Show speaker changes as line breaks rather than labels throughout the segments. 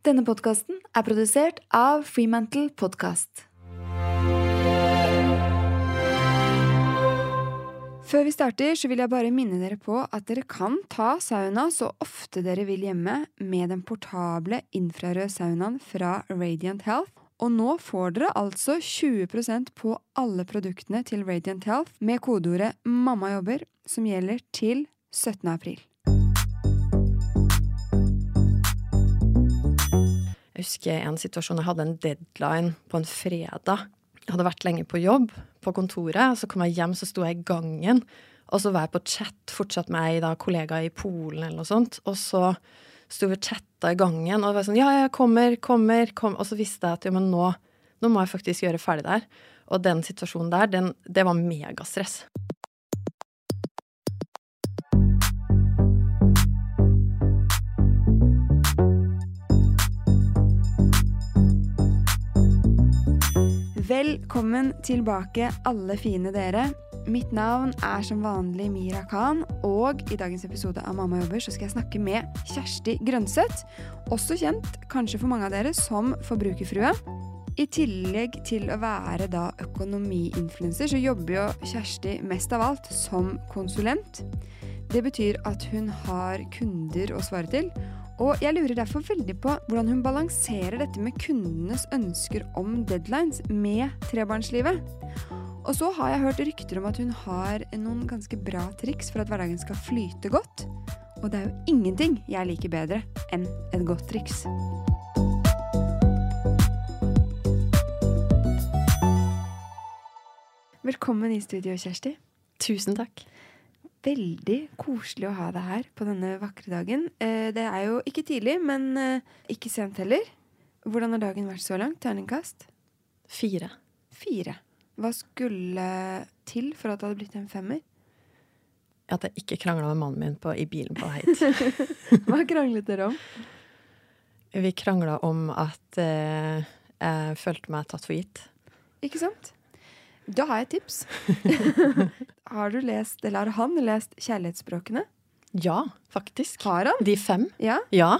Denne podkasten er produsert av Freemantle Podcast. Før vi starter, så vil jeg bare minne dere på at dere kan ta sauna så ofte dere vil hjemme med den portable infrarøde saunaen fra Radiant Health. Og nå får dere altså 20% på alle produktene til Radiant Health med kodeordet 'mamma jobber', som gjelder til 17. april.
Husker en situasjon jeg hadde en deadline på en fredag. Jeg hadde vært lenge på jobb på kontoret, så kom jeg hjem, så sto jeg i gangen. Og så var jeg på chat fortsatt med ei kollega i Polen eller noe sånt. Og så sto vi og chatta i gangen, og det var sånn Ja, jeg kommer, kommer, kom. Og så visste jeg at jo, men nå, nå må jeg faktisk gjøre ferdig der. Og den situasjonen der, den, det var megastress.
Velkommen tilbake, alle fine dere. Mitt navn er som vanlig Mira Khan, og i dagens episode av Mamma jobber så skal jeg snakke med Kjersti Grønseth, også kjent kanskje for mange av dere som Forbrukerfrue. I tillegg til å være da økonomiinfluenser, så jobber jo Kjersti mest av alt som konsulent. Det betyr at hun har kunder å svare til, og jeg lurer derfor veldig på hvordan hun balanserer dette med kundenes ønsker om deadlines med trebarnslivet. Og så har jeg hørt rykter om at hun har noen ganske bra triks for at hverdagen skal flyte godt. Og det er jo ingenting jeg liker bedre enn et godt triks. Velkommen i studio, Kjersti.
Tusen takk.
Veldig koselig å ha deg her på denne vakre dagen. Eh, det er jo ikke tidlig, men eh, ikke sent heller. Hvordan har dagen vært så langt? Terningkast?
Fire.
Fire. Hva skulle til for at det hadde blitt en femmer?
At jeg ikke krangla med mannen min på, i bilen på vei hit.
Hva kranglet dere om?
Vi krangla om at eh, jeg følte meg tatt for gitt.
Ikke sant? Da har jeg et tips. har du lest, eller har han lest Kjærlighetsspråkene?
Ja, faktisk.
Har han?
De fem.
Ja?
Ja.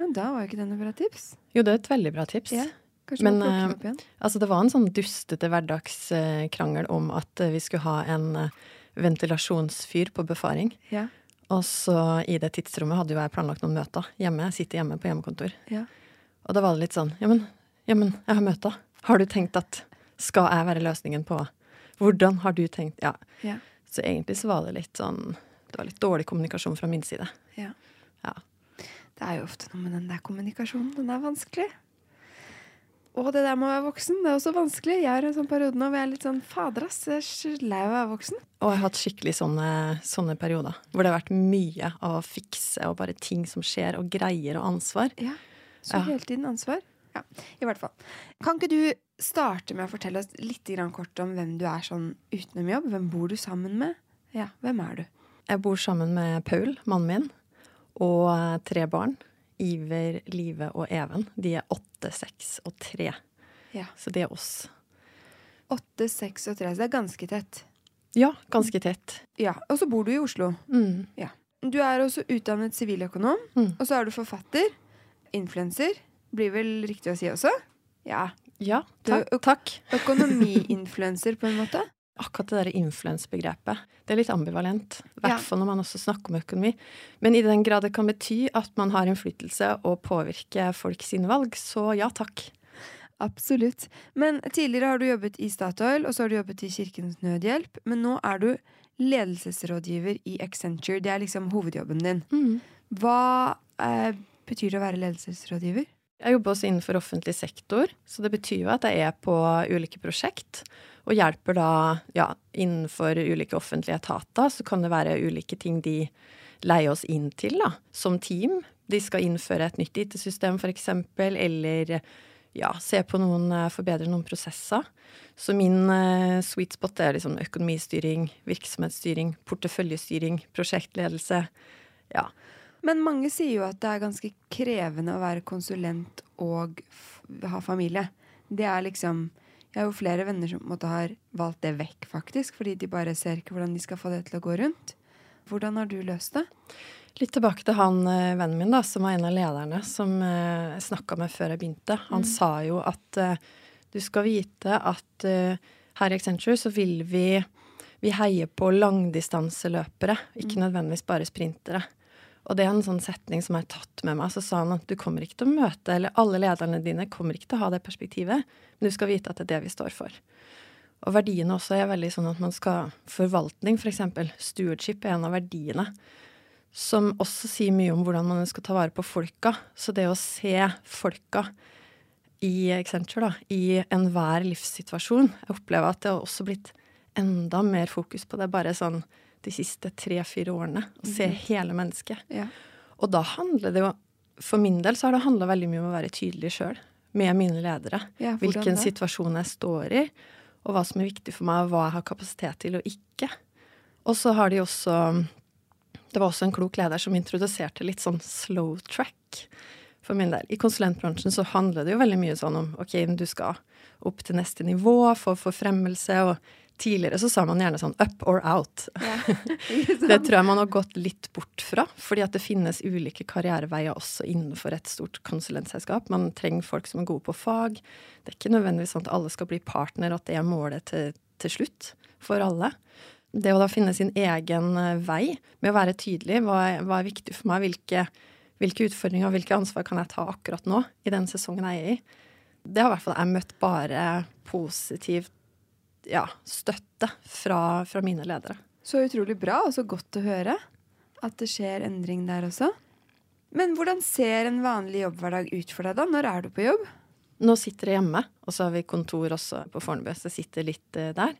Men da var jo ikke det noe bra tips.
Jo, det er et veldig bra tips.
Ja. Kanskje
Men
igjen.
altså, det var en sånn dustete hverdagskrangel om at eh, vi skulle ha en eh, ventilasjonsfyr på befaring.
Ja.
Og så i det tidsrommet hadde jo jeg planlagt noen møter hjemme. Jeg sitter hjemme på hjemmekontor.
Ja.
Og da var det litt sånn Ja, men, ja, men jeg har møter. Har du tenkt at skal jeg være løsningen på Hvordan har du tenkt Ja.
Ja.
Så egentlig så var det litt sånn Det var litt dårlig kommunikasjon fra min side.
ja.
Ja.
Det er jo ofte noe med den der kommunikasjonen. Den er vanskelig. Og det der med å være voksen, det er også vanskelig. Jeg har en sånn periode nå hvor jeg er litt sånn Fader, ass, jeg er lei av å være voksen.
Og jeg har hatt skikkelig sånne, sånne perioder hvor det har vært mye av å fikse og bare ting som skjer, og greier og ansvar.
Ja. Så hele tiden ansvar. Ja, i hvert fall. Kan ikke du starte med å fortelle oss litt kort om hvem du er sånn utenom jobb? Hvem bor du sammen med? Ja, hvem er du?
Jeg bor sammen med Paul, mannen min, og eh, tre barn. Iver, Live og Even. De er åtte, seks og tre.
Ja.
Så det er oss.
Åtte, seks og tre, så det er ganske tett.
Ja, ganske tett.
Ja, Og så bor du i Oslo.
Mm.
Du er også utdannet siviløkonom,
Mm.
og så er du forfatter. Influenser, blir vel riktig å si også? Ja.
Ja, takk. takk.
Økonomiinfluenser, på en måte.
Akkurat det der influensbegrepet. Det er litt ambivalent. I hvert fall når man også snakker om økonomi. Men i den grad det kan bety at man har innflytelse og påvirker folk sine valg, så ja takk.
Absolutt. Men tidligere har du jobbet i Statoil, og så har du jobbet i Kirkens Nødhjelp. Men nå er du ledelsesrådgiver i Accenture. Det er liksom hovedjobben din. Hva eh, betyr det å være ledelsesrådgiver?
Jeg jobber også innenfor offentlig sektor, så det betyr jo at jeg er på ulike prosjekt. Og hjelper da ja, innenfor ulike offentlige etater, så kan det være ulike ting de leier oss inn til, da, som team. De skal innføre et nytt IT-system, f.eks., eller ja, se på noen, eh, forbedre noen prosesser. Så min eh, sweet spot er liksom økonomistyring, virksomhetsstyring, porteføljestyring, prosjektledelse. Ja.
Men mange sier jo at det er ganske krevende å være konsulent og ha familie. Det er liksom Jeg har jo flere venner som på en måte har valgt det vekk, faktisk, fordi de bare ser ikke hvordan de skal få det til å gå rundt. Hvordan har du løst det?
Litt tilbake til han eh, vennen min, da, som var en av lederne som eh, jeg snakka med før jeg begynte. Han
Mm.
sa jo at eh, du skal vite at her i Accenture så vil vi vi heier på langdistanseløpere, ikke
Mm.
nødvendigvis bare sprintere. Og det er en sånn setning som jeg har tatt med meg. Så sa han at du kommer ikke til å møte, eller alle lederne dine kommer ikke til å ha det perspektivet, men du skal vite at det er det vi står for. Og verdiene også er veldig sånn at man skal Forvaltning, f.eks. Stewardship er en av verdiene. Som også sier mye om hvordan man skal ta vare på folka. Så det å se folka i Accenture, da, i enhver livssituasjon Jeg opplever at det har også blitt enda mer fokus på det bare sånn de siste tre-fire årene. Å se
Mhm.
hele mennesket.
Ja.
Og da handler det jo For min del så har det handla veldig mye om å være tydelig sjøl med mine ledere.
Ja,
Hvilken
det?
situasjon jeg står i, og hva som er viktig for meg, og hva jeg har kapasitet til og ikke. Og så har de også Det var også en klok leder som introduserte litt sånn slow track for min del. I konsulentbransjen så handler det jo veldig mye sånn om ok, du skal opp til neste nivå, få forfremmelse, og tidligere så sa man gjerne sånn up or out.
Ja. Ikke?
Det tror jeg man har gått litt bort fra, fordi at det finnes ulike karriereveier også innenfor et stort konsulentselskap. Man trenger folk som er gode på fag. Det er ikke nødvendigvis sånn at alle skal bli partner, at det er målet til, til slutt for alle. Det å da finne sin egen eh, vei med å være tydelig, hva er, hva er viktig for meg, hvilke, hvilke utfordringer og hvilke ansvar kan jeg ta akkurat nå i den sesongen jeg er i, det har i hvert fall jeg møtt bare positiv ja, støtte fra, fra mine ledere.
Så utrolig bra, og så godt å høre at det skjer endring der også. Men hvordan ser en vanlig jobbhverdag ut for deg da? Når er du på jobb?
Nå sitter jeg hjemme, og så har vi kontor også på Fornebu, så jeg sitter litt eh, der.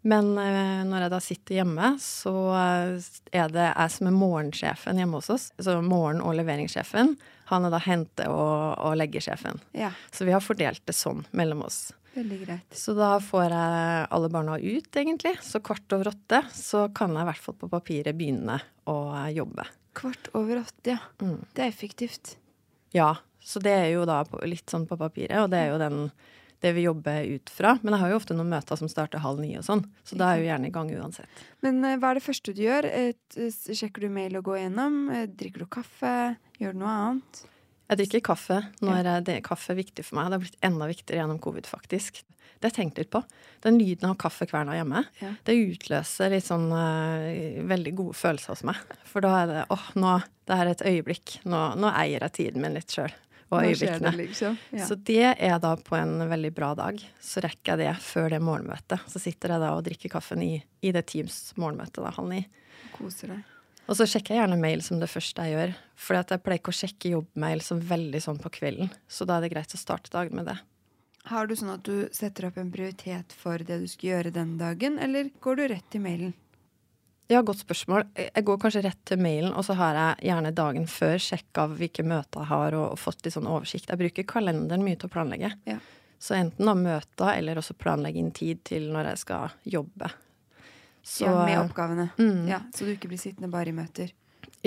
Men eh, når jeg da sitter hjemme, så eh, er det jeg som er morgensjefen hjemme hos oss. Så morgen- og leveringssjefen. Han er da hente- og, og leggesjefen.
Ja,
Så vi har fordelt det sånn mellom oss.
Veldig greit.
Så da får jeg alle barna ut, egentlig. Så kvart over åtte så kan jeg i hvert fall på papiret begynne å jobbe.
Kvart over åtte, ja.
Mm.
Det er effektivt.
Ja, så det er jo da litt sånn på papiret, og det er jo den, det vi jobber ut fra. Men jeg har jo ofte noen møter som starter halv ni og sånn, så da er jeg jo gjerne i gang uansett.
Men eh, hva er det første du gjør? Sjekker du mail og går gjennom? Eh, drikker du kaffe? Gjør du noe annet?
Jeg drikker kaffe når jeg- det, kaffe er viktig for meg. Det har blitt enda viktigere gjennom covid, faktisk. Det har jeg tenkt litt på. Den lyden av kaffekverna hjemme,
Ja.
det utløser litt sånn uh, veldig gode følelser hos meg. For da er det åh, nå, det er et øyeblikk. Nå, nå eier jeg tiden min litt sjøl. Og øyeblikkene.
det, liksom? Ja.
Så det er da på en veldig bra dag. Så rekker jeg det før det morgenmøtet. Så sitter jeg da og drikker kaffen i, i det Teams morgenmøtet da, halv ni.
Koser deg.
Og så sjekker jeg gjerne mail som det første jeg gjør. For jeg pleier ikke å sjekke jobbmail som veldig sånn på kvelden. Så da er det greit å starte dagen med det.
Har du sånn at du setter opp en prioritet for det du skal gjøre den dagen, eller går du rett til mailen?
Ja, godt spørsmål. Jeg går kanskje rett til mailen, og så har jeg gjerne dagen før sjekka hvilke møter jeg har, og, og fått litt sånn oversikt. Jeg bruker kalenderen mye til å planlegge.
Ja.
Så enten da møter, eller også planlegge inn tid til når jeg skal jobbe. Så,
ja, med oppgavene.
Mm.
Ja, så du ikke blir sittende bare i møter.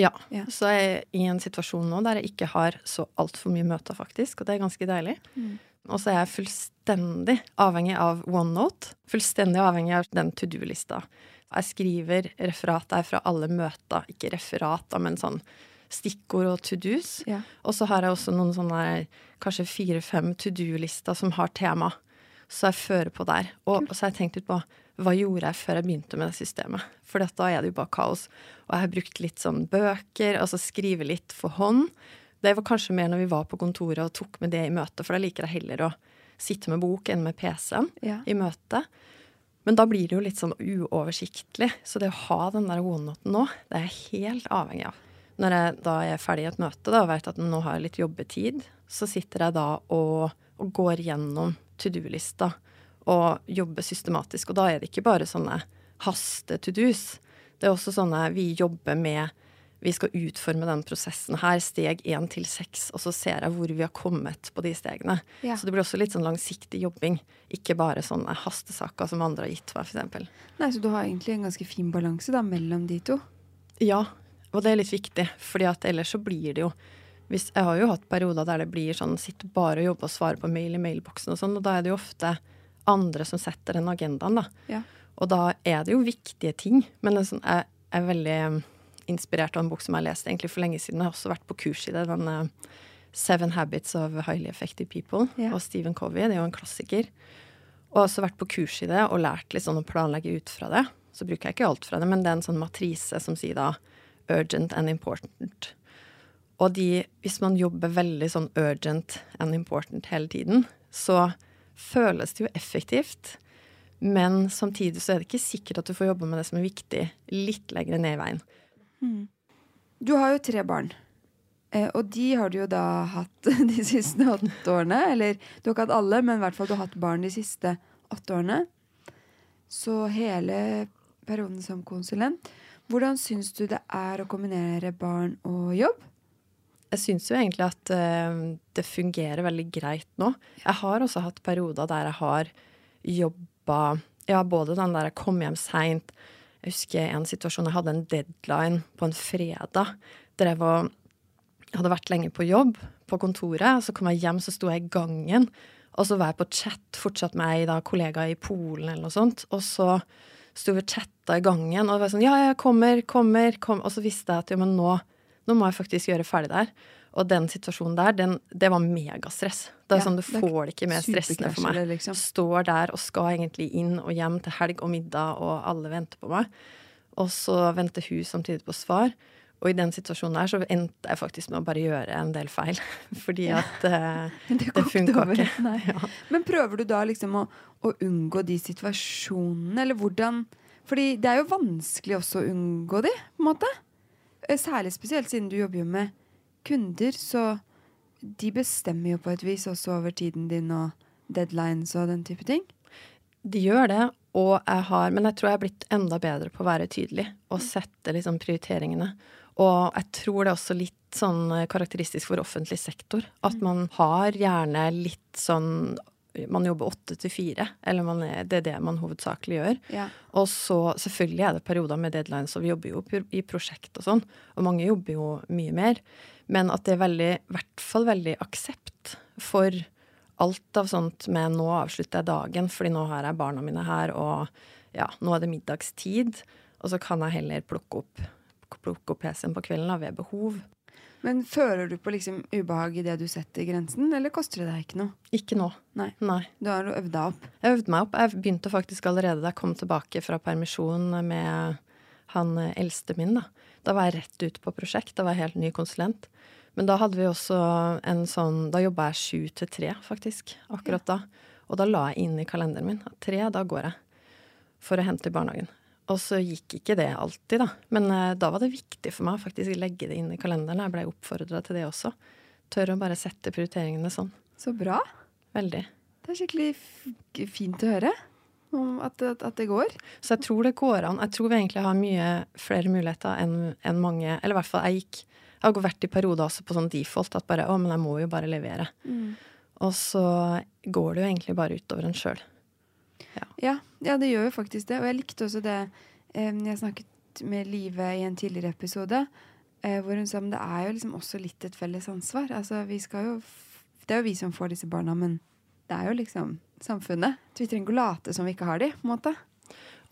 Ja.
Ja.
Så jeg er i en situasjon nå der jeg ikke har så altfor mye møter, faktisk, og det er ganske deilig.
Mm.
Og så er jeg fullstendig avhengig av OneNote. Fullstendig avhengig av den to do-lista. Jeg skriver referat der fra alle møter, ikke referat, da, men sånn stikkord og to do's.
Ja.
Og så har jeg også noen sånne kanskje fire-fem to do-lister som har tema. Så jeg fører på der. Og, og så har jeg tenkt litt på hva gjorde jeg før jeg begynte med det systemet? For da er det jo bare kaos. Og jeg har brukt litt sånn bøker, altså skrive litt for hånd. Det var kanskje mer når vi var på kontoret og tok med det i møte, for da liker jeg heller å sitte med bok enn med PC-en
Ja.
i møte. Men da blir det jo litt sånn uoversiktlig. Så det å ha den der OneNoten nå, det er jeg helt avhengig av. Når jeg da er ferdig i et møte da, og vet at nå har jeg litt jobbetid, så sitter jeg da og, og går gjennom to do-lista og jobbe systematisk. Og da er det ikke bare sånne haste-to do's. Det er også sånne vi jobber med vi skal utforme den prosessen her, steg én til seks, og så ser jeg hvor vi har kommet på de stegene.
Ja.
Så det blir også litt sånn langsiktig jobbing, ikke bare sånne hastesaker som andre har gitt meg, f.eks.
Nei, Så du har egentlig en ganske fin balanse da, mellom de to?
Ja, og det er litt viktig, fordi at ellers så blir det jo hvis, Jeg har jo hatt perioder der det blir sånn sitt bare og jobbe og svare på mail i mailboksen og sånn, og da er det jo ofte andre som setter den agendaen, da.
Ja.
Og da er det jo viktige ting, men sånn, jeg er veldig inspirert av en bok som jeg leste egentlig for lenge siden. Jeg har også vært på kurs i det. den uh, Seven Habits of Highly Effective People ja. og Stephen Covey. Det er jo en klassiker. Og har også vært på kurs i det og lært litt sånn å planlegge ut fra det. Så bruker jeg ikke alt fra det, men det er en sånn matrise som sier da urgent and important. Og de, hvis man jobber veldig sånn urgent and important hele tiden, så føles det jo effektivt. Men samtidig så er det ikke sikkert at du får jobbe med det som er viktig, litt lenger ned i veien. Mm.
Du har jo tre barn. Eh, og de har du jo da hatt de siste åtte årene. Eller du har ikke hatt alle, men i hvert fall du har hatt barn de siste åtte årene. Så hele perioden som konsulent. Hvordan syns du det er å kombinere barn og jobb?
Jeg syns jo egentlig at uh, det fungerer veldig greit nå. Jeg har også hatt perioder der jeg har jobba Ja, både den der jeg kom hjem seint. Jeg husker en situasjon jeg hadde en deadline på en fredag. Drev og hadde vært lenge på jobb på kontoret. Så kom jeg hjem, så sto jeg i gangen. Og så var jeg på chat fortsatt med ei kollega i Polen eller noe sånt. Og så sto vi og chatta i gangen, og det var sånn Ja, jeg kommer, kommer, kommer. Og så visste jeg at jo, men nå, nå må jeg faktisk gjøre ferdig der. Og den situasjonen der, den, det var megastress. Det er ja, sånn, Du får det ikke mer stressende for meg. Liksom. Står der og skal egentlig inn og hjem til helg og middag, og alle venter på meg. Og så venter hun samtidig på svar. Og i den situasjonen der så endte jeg faktisk med å bare gjøre en del feil. Fordi at uh, det, det funka ikke.
Ja. Men prøver du da liksom å, å, unngå de situasjonene, eller hvordan Fordi det er jo vanskelig også å unngå de, på en måte. Eh, særlig spesielt siden du jobber jo med kunder, så de bestemmer jo på et vis også over tiden din og deadlines og den type ting.
De gjør det, og jeg har Men jeg tror jeg er blitt enda bedre på å være tydelig og sette liksom prioriteringene. Og jeg tror det er også litt sånn karakteristisk for offentlig sektor. At man har gjerne litt sånn man jobber åtte til fire, eller er, det er det man hovedsakelig gjør. Ja. Og så selvfølgelig er det perioder med deadlines, og vi jobber jo i prosjekt og sånn. Og mange jobber jo mye mer. Men at det er veldig, i hvert fall veldig aksept for alt av sånt med nå avslutter jeg dagen, fordi nå har jeg barna mine her, og ja, nå er det middagstid. Og så kan jeg heller plukke opp plukke opp PC-en på kvelden da, ved behov.
Men føler du på liksom ubehag i det du setter grensen, eller koster det deg ikke noe?
Ikke nå.
Nei.
Nei.
Du har øvd deg opp?
Jeg øvde meg opp. Jeg begynte faktisk allerede da jeg kom tilbake fra permisjon med han eldste min. Da Da var jeg rett ut på prosjekt. Da var jeg helt ny konsulent. Men da hadde vi også en sånn Da jobba jeg sju til tre, faktisk. Akkurat ja. da. Og da la jeg inn i kalenderen min at tre, da går jeg. For å hente i barnehagen. Og så gikk ikke det alltid, da. Men uh, da var det viktig for meg å faktisk legge det inn i kalenderen. Jeg blei oppfordra til det også. Tør å bare sette prioriteringene sånn.
Så bra.
Veldig.
Det er skikkelig fint å høre at, at, at, det går.
Så jeg tror det går an. Jeg tror vi egentlig har mye flere muligheter enn en mange Eller i hvert fall, jeg gikk Jeg har vært i perioder også på sånn default at bare Å, men jeg må jo bare levere. Mm. Og så går det jo egentlig bare utover en sjøl.
Ja. ja. det gjør jo faktisk det. Og jeg likte også det um, Jeg snakket med Live i en tidligere episode, uh, hvor hun sa at det er jo liksom også litt et felles ansvar. Altså, vi skal jo Det er jo vi som får disse barna, men det er jo liksom samfunnet. Så vi trenger å late som vi ikke har de, på en måte.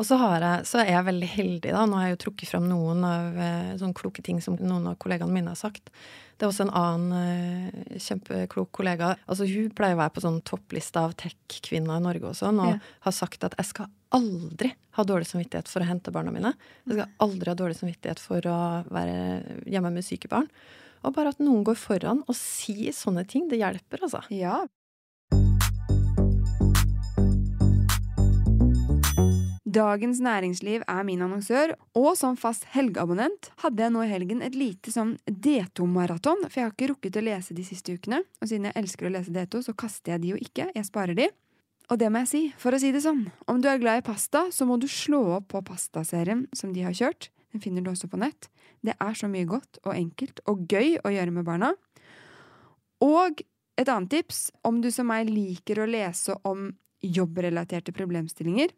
Og så, jeg, så, er jeg veldig heldig, da. Nå har jeg jo trukket fram noen av eh, sånne kloke ting som noen av kollegaene mine har sagt. Det er også en annen eh, kjempeklok kollega. Altså Hun pleier å være på sånn topplista av tech-kvinner i Norge og sånn, og ja. har sagt at jeg skal aldri ha dårlig samvittighet for å hente barna mine. Jeg skal aldri ha dårlig samvittighet for å være hjemme med syke barn. Og bare at noen går foran og sier sånne ting, det hjelper, altså.
Ja, Dagens Næringsliv er min annonsør, og som fast helgeabonnent hadde jeg nå i helgen et lite sånn D2-maraton, for jeg har ikke rukket å lese de siste ukene, og siden jeg elsker å lese D2, så kaster jeg de jo ikke, jeg sparer de. Og det må jeg si, for å si det sånn, om du er glad i pasta, så må du slå opp på pastaserien som de har kjørt, den finner du også på nett. Det er så mye godt og enkelt og gøy å gjøre med barna. Og et annet tips, om du som meg liker å lese om jobbrelaterte problemstillinger,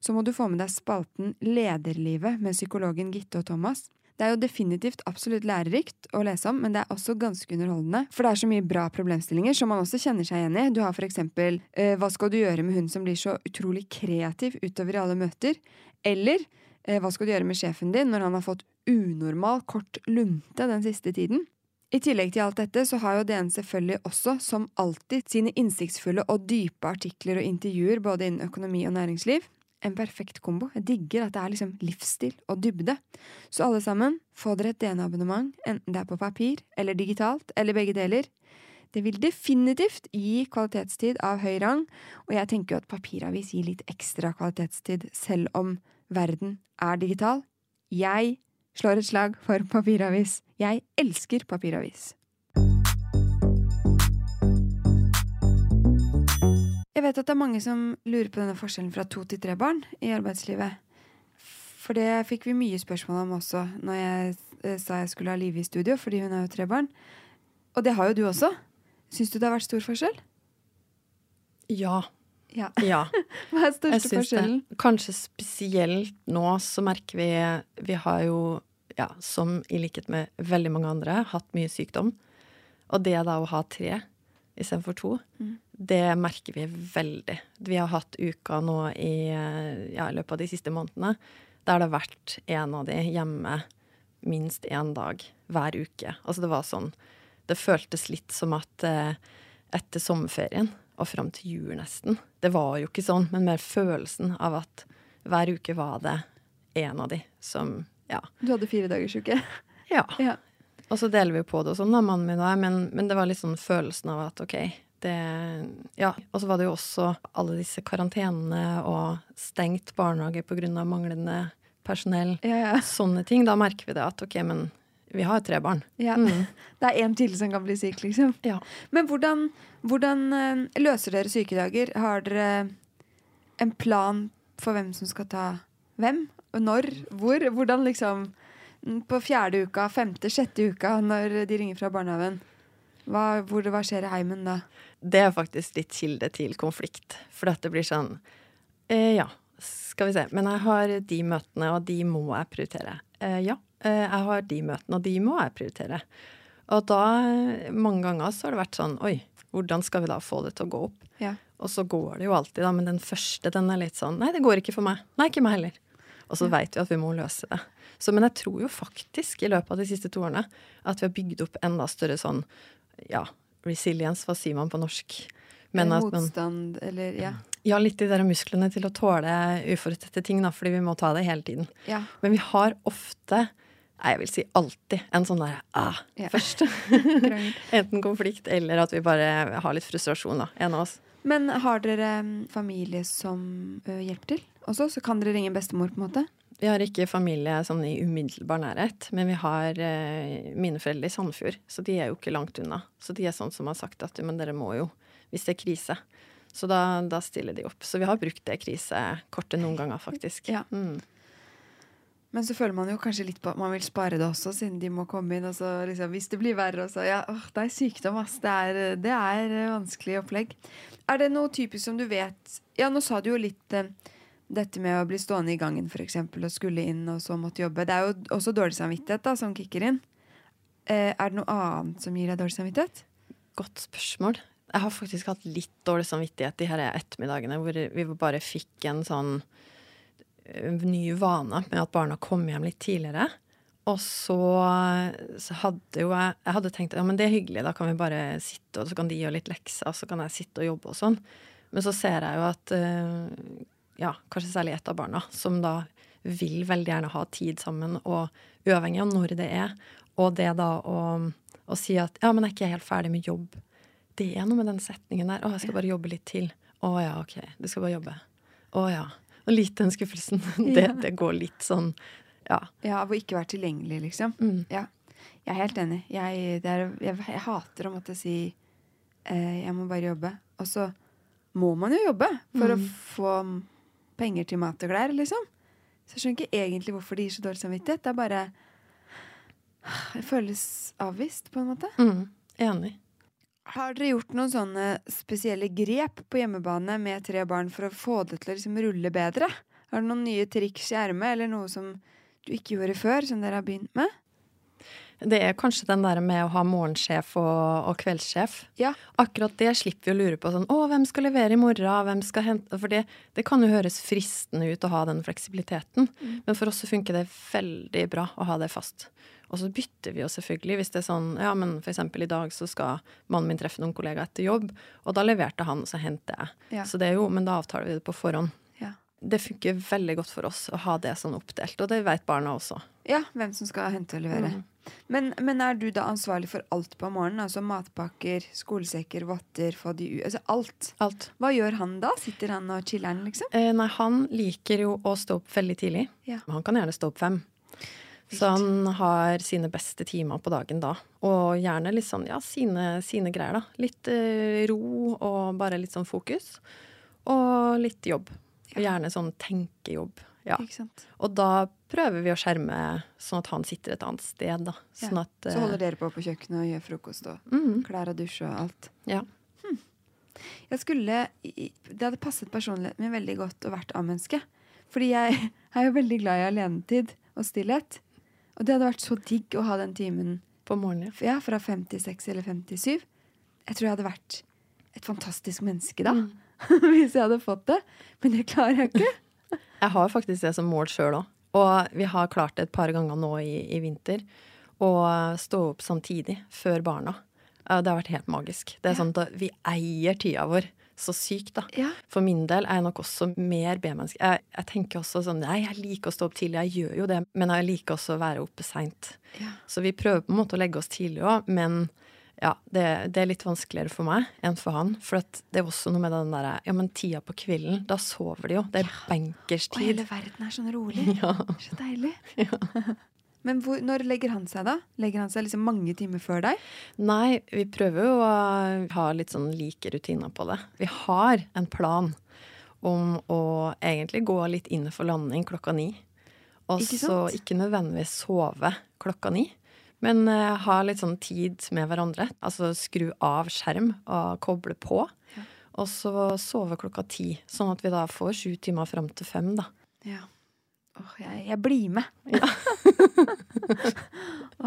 så må du få med deg spalten Lederlivet med psykologen Gitte og Thomas. Det er jo definitivt absolutt lærerikt å lese om, men det er også ganske underholdende. For det er så mye bra problemstillinger som man også kjenner seg igjen i. Du har for eksempel eh, hva skal du gjøre med hun som blir så utrolig kreativ utover i alle møter? Eller eh, hva skal du gjøre med sjefen din når han har fått unormal kort lunte den siste tiden. I tillegg til alt dette så har jo DN selvfølgelig også, som alltid, sine innsiktsfulle og dype artikler og intervjuer både innen økonomi og næringsliv. En perfekt kombo. Jeg digger at det er liksom livsstil og dybde. Så alle sammen, få dere et DN-abonnement, enten det er på papir eller digitalt, eller begge deler. Det vil definitivt gi kvalitetstid av høy rang, og jeg tenker jo at papiravis gir litt ekstra kvalitetstid, selv om verden er digital. Jeg slår et slag for papiravis. Jeg elsker papiravis. Jeg vet at det er mange som lurer på denne forskjellen fra to til tre barn i arbeidslivet. For det fikk vi mye spørsmål om også når jeg eh, sa jeg skulle ha Live i studio, fordi hun har jo tre barn. Og det har jo du også. Syns du det har vært stor forskjell?
Ja.
Ja.
ja.
Hva er største forskjellen?
det. Kanskje spesielt nå så merker vi Vi har jo, ja, som i likhet med veldig mange andre, hatt mye sykdom. Og det da å ha tre istedenfor to,
Mm.
det merker vi veldig. Vi har hatt uker nå i, ja, i løpet av de siste månedene der det har vært en av de hjemme minst én dag hver uke. Altså det var sånn Det føltes litt som at eh, etter sommerferien og fram til jul nesten Det var jo ikke sånn, men mer følelsen av at hver uke var det en av de som Ja.
Du hadde fire dagers uke.
ja.
Ja.
Og så deler vi på det og sånn, da, mannen min og jeg, men, men det var litt sånn følelsen av at OK, det Ja. Og så var det jo også alle disse karantenene og stengt barnehage av manglende personell.
Ja, ja.
Sånne ting. Da merker vi det at OK, men vi har tre barn.
ja.
Mm.
Det er én til som kan bli syk, liksom.
Ja.
Men hvordan, hvordan eh, løser dere sykedager? Har dere en plan for hvem som skal ta hvem? Når? Hvor? Hvordan liksom På fjerde uka, femte, sjette uka, når de ringer fra barnehagen. Hva, hvor, hva skjer i heimen da?
Det er faktisk litt kilde til konflikt. For dette blir sånn eh, Ja, skal vi se. Men jeg har de møtene, og de må jeg prioritere. Eh, ja, eh, jeg har de møtene, og de må jeg prioritere. Og da, eh, mange ganger, så har det vært sånn Oi, hvordan skal vi da få det til å gå opp?
Ja.
Og så går det jo alltid, da. Men den første, den er litt sånn Nei, det går ikke for meg. Nei, ikke meg heller. Og så vet vi at vi må løse det. Så, men jeg tror jo faktisk i løpet av de siste to årene at vi har bygd opp enda større sånn ja, resilience, hva sier man på norsk? Men
Eller
man,
Motstand, eller Ja.
ja, litt de der musklene til å tåle uforutsette ting, da, fordi vi må ta det hele tiden.
ja.
Men vi har ofte, nei, jeg vil si alltid, en sånn der ah,
Ja.
først. Enten konflikt eller at vi bare har litt frustrasjon, da. En av oss.
Men har dere mm, familie som hjelper til også? Så kan dere ringe bestemor, på en måte?
Vi har ikke familie sånn i umiddelbar nærhet, men vi har eh, mine foreldre i Sandefjord, så de er jo ikke langt unna. Så de er sånn som har sagt at men dere må jo, hvis det er krise. Så da, da stiller de opp. Så vi har brukt det krisekortet noen ganger, faktisk.
Ja.
Mm.
Men så føler man jo kanskje litt på at man vil spare det også, siden de må komme inn. Så liksom, hvis det blir verre, og så Ja, åh, det er sykdom, ass. Det er, det er eh, vanskelig opplegg. Er det noe typisk som du vet Ja, nå sa du jo litt eh, dette med å bli stående i gangen, eksempel, og skulle inn, og så måtte jobbe. Det er jo også dårlig samvittighet da, som kicker inn. Eh, er det noe annet som gir deg dårlig samvittighet?
Godt spørsmål. Jeg har faktisk hatt litt dårlig samvittighet de her ettermiddagene hvor vi bare fikk en sånn ny vane med at barna kom hjem litt tidligere. Og så, så hadde jo jeg Jeg hadde tenkt ja, men det er hyggelig, da kan vi bare sitte, og så kan de gjøre litt lekser, og så kan jeg sitte og jobbe og sånn. Men så ser jeg jo at eh, ja, kanskje særlig ett av barna, som da vil veldig gjerne ha tid sammen, og uavhengig av når det er, og det da å, å si at ja, men jeg er ikke helt ferdig med jobb. Det er noe med den setningen der. Å, jeg skal bare jobbe litt til. Å ja, OK. Du skal bare jobbe. Å ja. Og litt den skuffelsen. Det,
Ja.
det går litt sånn Ja.
Ja, Av å ikke være tilgjengelig, liksom.
Mm.
Ja. Jeg er helt enig. Jeg, er, jeg, jeg hater å måtte si eh, jeg må bare jobbe. Og så må man jo jobbe for å
Mm.
få penger til mat og klær, liksom. Så jeg skjønner ikke egentlig hvorfor det gir så dårlig samvittighet. Det er bare Det føles avvist, på en måte.
Mm. Enig.
Har dere gjort noen sånne spesielle grep på hjemmebane med tre barn for å få det til å liksom rulle bedre? Har du noen nye triks i ermet, eller noe som du ikke gjorde før, som dere har begynt med?
Det er kanskje den der med å ha morgensjef og, og kveldssjef.
Ja.
Akkurat det slipper vi å lure på sånn Å, hvem skal levere i morgen? Hvem skal hente For det, det kan jo høres fristende ut å ha den fleksibiliteten. Men for oss så funker det veldig bra å ha det fast. Og så bytter vi jo selvfølgelig hvis det er sånn Ja, men eksempel i dag så skal mannen min treffe noen kollegaer etter jobb, og da leverte han, og så henter jeg.
Ja.
Så det er jo Men da avtaler vi det på forhånd.
Ja.
Det funker veldig godt for oss å ha det sånn oppdelt, og det vet barna også.
ja, hvem som skal hente og levere.
Mm.
Men, men er du da ansvarlig for alt på morgenen? Altså matpakker, skolesekker, votter, få de ut Altså alt.
Alt.
Hva gjør han da? Sitter han og chiller'n, liksom?
Eh, nei, han liker jo å stå opp veldig tidlig.
Ja.
Han kan gjerne stå opp fem. Så han har sine beste timer på dagen da. Og gjerne litt sånn, ja, sine, sine greier, da. Litt eh, ro og bare litt sånn fokus. Og litt jobb. Og
Ja.
gjerne sånn tenkejobb. Ja.
Ikke sant?
Og da prøver vi å skjerme sånn at han sitter et annet sted, da. Sånn
Ja.
at
Så
eh,
holder dere på på kjøkkenet og gjør frokost og
mhm,
klær og dusj og alt.
Ja.
Jeg skulle, Det hadde passet personligheten min veldig godt å vært A-menneske. Fordi jeg er jo veldig glad i alenetid og stillhet. Og det hadde vært så digg å ha den timen
På morgenen.
ja, fra 56 eller 57. Jeg tror jeg hadde vært et fantastisk menneske da.
Mm.
Hvis jeg hadde fått det. Men det klarer jeg ikke.
Jeg har faktisk det som mål sjøl òg. Og vi har klart det et par ganger nå i, i vinter. Å stå opp samtidig, før barna. Det har vært helt magisk. Det er
Ja.
sånn at Vi eier tida vår så sykt, da.
Ja.
For min del er jeg nok også mer B-menneske. Jeg, jeg tenker også sånn Nei, jeg liker å stå opp tidlig, jeg gjør jo det. Men jeg liker også å være oppe seint.
Ja.
Så vi prøver på en måte å legge oss tidlig òg, men ja, det, det er litt vanskeligere for meg enn for han. For at det er også noe med den derre Ja, men tida på kvelden, da sover de jo. Det er bankers
Og hele verden er sånn rolig.
Ja.
Så deilig. Men hvor, når legger han seg, da? Legger han seg liksom mange timer før deg?
Nei, vi prøver jo å ha litt sånn like rutiner på det. Vi har en plan om å egentlig gå litt inn for landing klokka ni. Og så ikke nødvendigvis sove klokka ni, men uh, ha litt sånn tid med hverandre. Altså skru av skjerm og koble på.
Ja.
Og så sove klokka ti, sånn at vi da får sju timer fram til fem, da.
Ja. Åh, jeg, jeg blir med.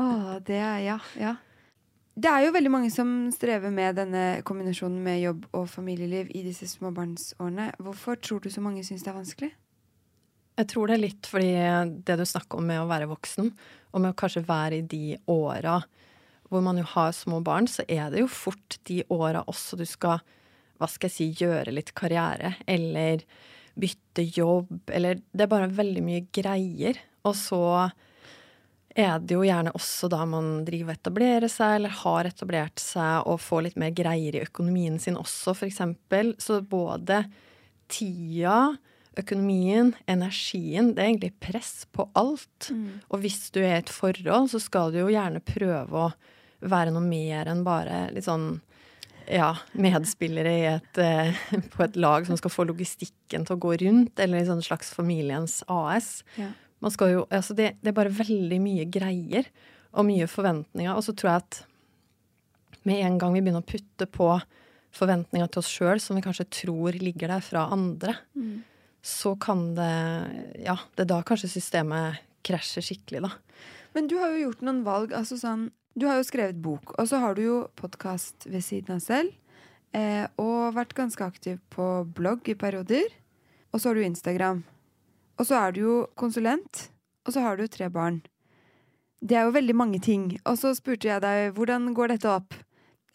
Åh, det er Ja, ja. Det er jo veldig mange som strever med denne kombinasjonen med jobb og familieliv i disse småbarnsårene. Hvorfor tror du så mange syns det er vanskelig?
Jeg tror det er litt fordi det du snakker om med å være voksen, og med å kanskje være i de åra hvor man jo har små barn, så er det jo fort de åra også du skal, hva skal jeg si, gjøre litt karriere, eller bytte jobb, eller Det er bare veldig mye greier. Og så er det jo gjerne også da man driver og etablerer seg, eller har etablert seg, og får litt mer greier i økonomien sin også, eksempel. Så både tida, økonomien, energien, det er egentlig press på alt. Og hvis du er i et forhold, så skal du jo gjerne prøve å være noe mer enn bare litt sånn ja, medspillere i et, eh, på et lag som skal få logistikken til å gå rundt, eller i sånn slags familiens AS.
Ja.
Man skal jo, altså det, det er bare veldig mye greier og mye forventninger. Og så tror jeg at med en gang vi begynner å putte på forventninger til oss sjøl som vi kanskje tror ligger der fra andre, så kan det Ja, det er da kanskje systemet krasjer skikkelig, da.
Men du har jo gjort noen valg. altså sånn, Du har jo skrevet bok, og så har du jo podkast ved siden av selv. Eh, og vært ganske aktiv på blogg i perioder. Og så har du Instagram. Og så er du jo konsulent, og så har du tre barn. Det er jo veldig mange ting. Og så spurte jeg deg hvordan går dette opp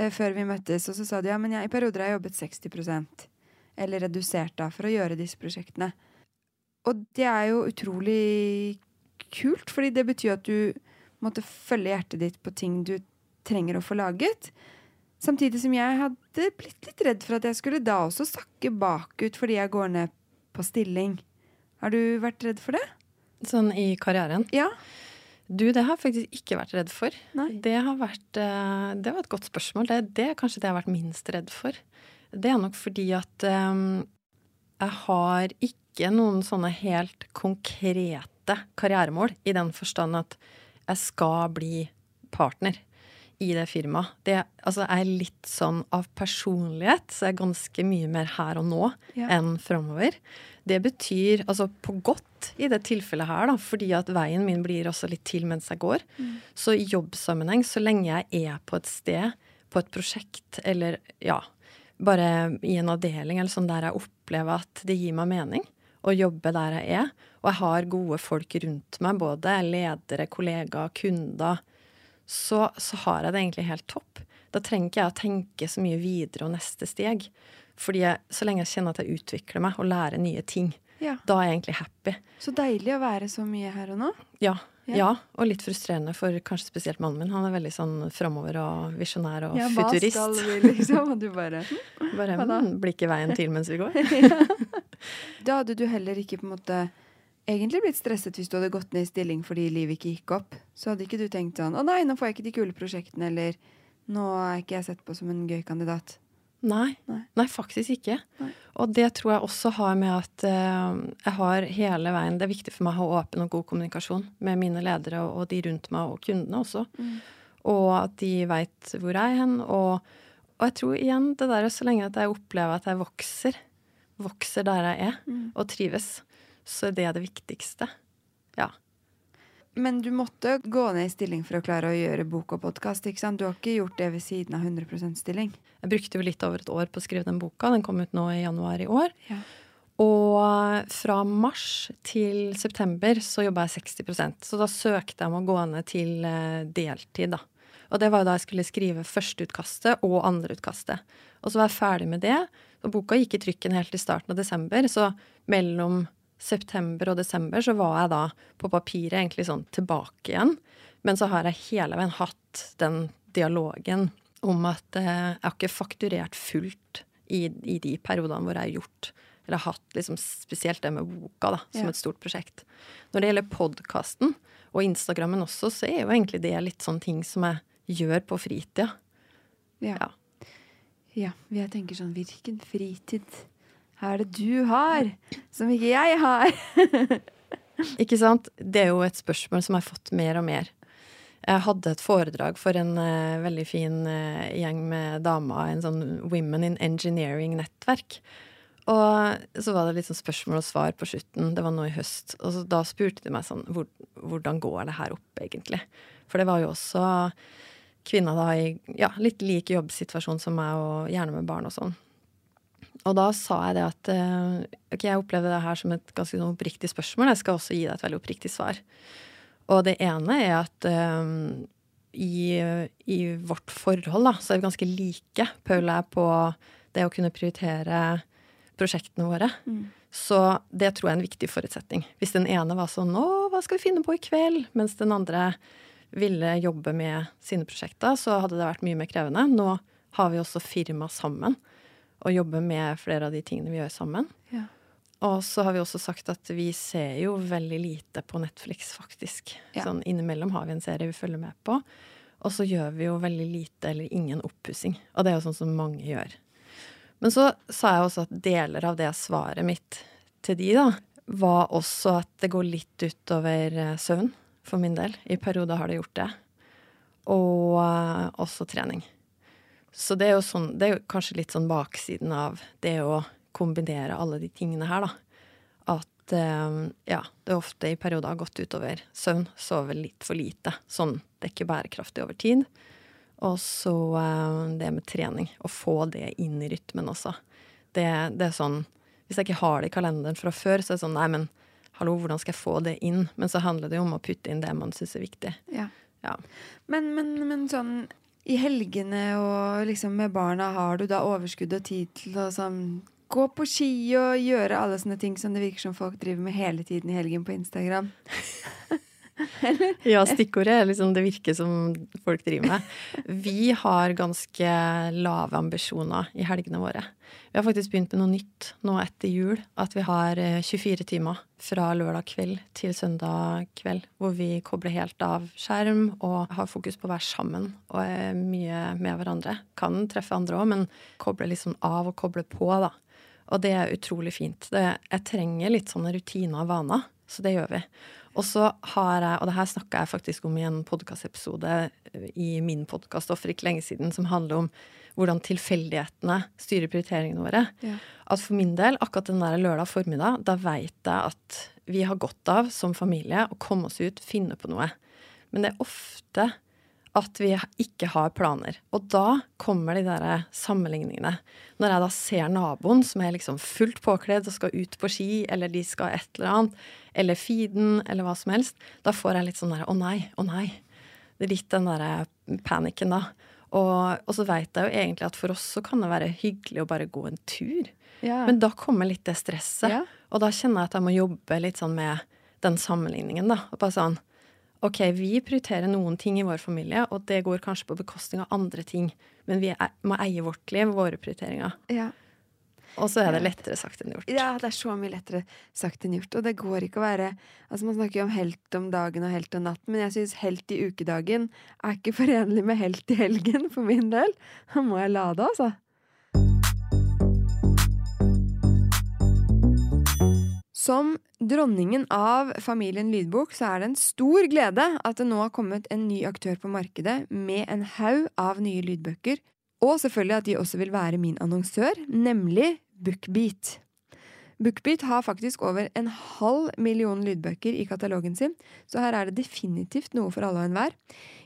eh, før vi møttes, og så sa du ja, men jeg, i perioder har jeg jobbet 60% eller redusert da, for å gjøre disse prosjektene. Og det er jo utrolig kult, fordi det betyr at du måtte følge hjertet ditt på ting du trenger å få laget. Samtidig som jeg hadde blitt litt redd for at jeg skulle da også sakke bakut fordi jeg går ned på stilling. Har du vært redd for det?
Sånn i karrieren.
Ja.
Du, det har jeg faktisk ikke vært redd for.
Nei.
Det har vært eh, Det var et godt spørsmål. Det, det er kanskje det jeg har vært minst redd for. Det er nok fordi at um, jeg har ikke noen sånne helt konkrete karrieremål, i den forstand at jeg skal bli partner i det firmaet. Det altså, er litt sånn av personlighet, så jeg er ganske mye mer her og nå
Ja.
enn framover. Det betyr altså på godt i det tilfellet her, da, fordi at veien min blir også litt til mens jeg går. Så i jobbsammenheng, så lenge jeg er på et sted, på et prosjekt, eller ja, bare i en avdeling eller sånn der jeg opplever at det gir meg mening å jobbe der jeg er, og jeg har gode folk rundt meg, både ledere, kollegaer, kunder, så, så har jeg det egentlig helt topp. Da trenger ikke jeg å tenke så mye videre og neste steg. Fordi jeg, så lenge jeg kjenner at jeg utvikler meg og lærer nye ting,
Ja.
da er jeg egentlig happy.
Så deilig å være så mye her og nå.
Ja,
Ja.
ja. og litt frustrerende for kanskje spesielt mannen min. Han er veldig sånn framover og visjonær og
Ja, hva skal vi, liksom? Og du bare
Bare
Hva da?
hm, blir veien til mens vi går.
Da hadde du heller ikke på en måte egentlig blitt stresset hvis du hadde gått ned i stilling fordi livet ikke gikk opp. Så hadde ikke du tenkt sånn Å nei, nå får jeg ikke de kule prosjektene, eller Nå er ikke jeg sett på som en gøy kandidat.
Nei,
Nei.
nei faktisk ikke.
Nei.
Og det tror jeg også har med at uh, jeg har hele veien Det er viktig for meg å ha åpen og god kommunikasjon med mine ledere og, og de rundt meg, og kundene også. Og at de veit hvor jeg er hen. Og, og jeg tror igjen det der så lenge at jeg opplever at jeg vokser, vokser der jeg er, og trives, så det er det det viktigste. Ja.
Men du måtte gå ned i stilling for å klare å gjøre bok og podkast. Du har ikke gjort det ved siden av 100% stilling.
Jeg brukte jo litt over et år på å skrive den boka. Den kom ut nå i januar i år.
Ja.
Og fra mars til september så jobba jeg 60% Så da søkte jeg om å gå ned til eh, deltid, da. Og det var jo da jeg skulle skrive førsteutkastet og andreutkastet. Og så var jeg ferdig med det. Og boka gikk i trykken helt i starten av desember, så mellom september og desember så var jeg da på papiret egentlig sånn tilbake igjen. Men så har jeg hele veien hatt den dialogen om at eh, jeg har ikke fakturert fullt i, i de periodene hvor jeg har gjort eller hatt liksom spesielt det med boka da, som
Ja.
et stort prosjekt. Når det gjelder podkasten og Instagrammen også, så er jo egentlig det litt sånn ting som jeg gjør på fritida.
Ja.
Ja.
Ja. Jeg tenker sånn Hvilken fritid er det du har, som ikke jeg har?
Ikke sant? Det er jo et spørsmål som jeg har fått mer og mer. Jeg hadde et foredrag for en uh, veldig fin uh, gjeng med damer, en sånn Women in Engineering-nettverk. Og så var det litt sånn spørsmål og svar på slutten. Det var nå i høst. Og så, da spurte de meg sånn hvor, Hvordan går det her opp, egentlig? For det var jo også kvinner da i ja, litt lik jobbsituasjon som meg, og gjerne med barn og sånn. Og da sa jeg det at eh, ok, jeg opplevde det her som et ganske sånn oppriktig spørsmål. Jeg skal også gi deg et veldig oppriktig svar. Og det ene er at um, i, i vårt forhold da, så er vi ganske like, Paul jeg, på det å kunne prioritere prosjektene våre. Så det tror jeg er en viktig forutsetning. Hvis den ene var sånn 'Å, hva skal vi finne på i kveld?' mens den andre ville jobbe med sine prosjekter, så hadde det vært mye mer krevende. Nå har vi også firma sammen og jobber med flere av de tingene vi gjør sammen.
Ja.
Og så har vi også sagt at vi ser jo veldig lite på Netflix, faktisk.
Ja.
Sånn innimellom har vi en serie vi følger med på. Og så gjør vi jo veldig lite eller ingen oppussing. Og det er jo sånn som mange gjør. Men så sa jeg også at deler av det svaret mitt til de, da, var også at det går litt utover eh, søvn, for min del. I perioder har det gjort det. Og uh, også trening. Så det er jo sånn, det er jo kanskje litt sånn baksiden av det å kombinere alle de tingene her, da. At uh, ja, det ofte i perioder har gått utover søvn. Sover litt for lite. Sånn, det er ikke bærekraftig over tid. Og så uh, det med trening. Å få det inn i rytmen også. Det, det er sånn Hvis jeg ikke har det i kalenderen fra før, så er det sånn Nei, men hallo, hvordan skal jeg få det inn? Men så handler det jo om å putte inn det man syns er viktig.
Ja.
Ja.
Men, men, men sånn i helgene og liksom med barna, har du da overskudd og tid til å sånn gå på ski og gjøre alle sånne ting som det virker som folk driver med hele tiden i helgen på Instagram?
Ja, stikkordet er liksom det virker som folk driver med. Vi har ganske lave ambisjoner i helgene våre. Vi har faktisk begynt med noe nytt nå etter jul. At vi har eh, 24 timer fra lørdag kveld til søndag kveld. Hvor vi kobler helt av skjerm og har fokus på å være sammen og er mye med hverandre. Kan treffe andre òg, men koble liksom av og koble på, da. Og det er utrolig fint. Det, jeg trenger litt sånne rutiner og vaner Så det gjør vi. Og så har jeg, og det her snakka jeg faktisk om i en podkastepisode i min podkast for ikke lenge siden, som handler om hvordan tilfeldighetene styrer prioriteringene våre.
Ja.
At for min del, akkurat den der lørdag formiddag, da veit jeg at vi har godt av som familie å komme oss ut, finne på noe. Men det er ofte at vi ikke har planer. Og da kommer de der sammenligningene. Når jeg da ser naboen som er liksom fullt påkledd og skal ut på ski, eller de skal et eller annet, eller feeden, eller hva som helst, da får jeg litt sånn der å nei, å nei. Det er litt den derre panikken da. Og, og så veit jeg jo egentlig at for oss så kan det være hyggelig å bare gå en tur.
Ja.
Men da kommer litt det stresset.
Ja.
Og da kjenner jeg at jeg må jobbe litt sånn med den sammenligningen, da. Og bare sånn OK, vi prioriterer noen ting i vår familie, og det går kanskje på bekostning av andre ting. Men vi er, må eie vårt liv, våre prioriteringer.
ja.
Og så er det lettere sagt enn gjort.
Ja, det er så mye lettere sagt enn gjort. Og det går ikke å være Altså Man snakker jo om helt om dagen og helt om natten, men jeg syns helt i ukedagen er ikke forenlig med helt i helgen, for min del. Da må jeg lade, altså. Som dronningen av familien Lydbok så er det en stor glede at det nå har kommet en ny aktør på markedet med en haug av nye lydbøker, og selvfølgelig at de også vil være min annonsør, nemlig Bookbeat. Bookbeat har faktisk over en halv million lydbøker i katalogen sin, så her er det definitivt noe for alle og enhver.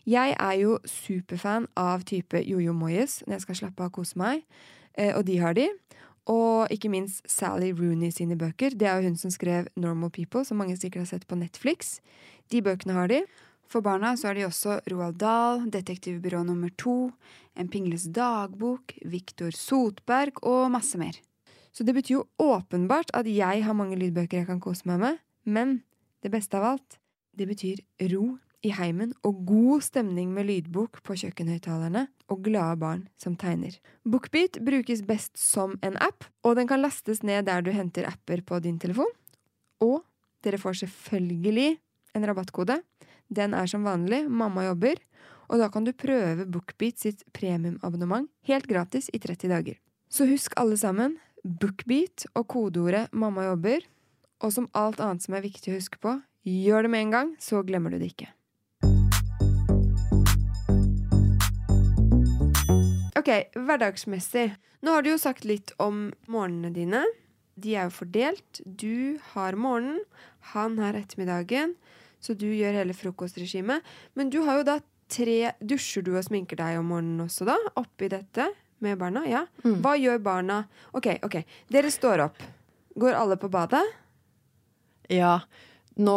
Jeg er jo superfan av type Jojo Moyes når jeg skal slappe av og kose meg, eh, og de har de. Og ikke minst Sally Rooney sine bøker. Det er jo hun som skrev Normal People, som mange sikkert har sett på Netflix. De bøkene har de. For barna så har de også Roald Dahl, Detektivbyrå nummer to, En pingles dagbok, Viktor Sotberg og masse mer. Så det betyr jo åpenbart at jeg har mange lydbøker jeg kan kose meg med, men det beste av alt, det betyr ro i heimen og god stemning med lydbok på kjøkkenhøyttalerne og glade barn som tegner. Bookbeat brukes best som en app, og den kan lastes ned der du henter apper på din telefon. Og dere får selvfølgelig en rabattkode. Den er som vanlig Mamma jobber, og da kan du prøve Bookbeat sitt premiumabonnement helt gratis i 30 dager. Så husk alle sammen Bookbeat og kodeordet Mamma jobber, og som alt annet som er viktig å huske på, gjør det med en gang, så glemmer du det ikke. Ok, hverdagsmessig. Nå har du jo sagt litt om morgenene dine. De er jo fordelt. Du har morgenen, han har ettermiddagen, så du gjør hele frokostregimet. Men du har jo da tre Dusjer du og sminker deg om morgenen også, da? Oppi dette med barna? Ja.
Mm.
Hva gjør barna? Ok, ok. Dere står opp. Går alle på badet?
Ja. Nå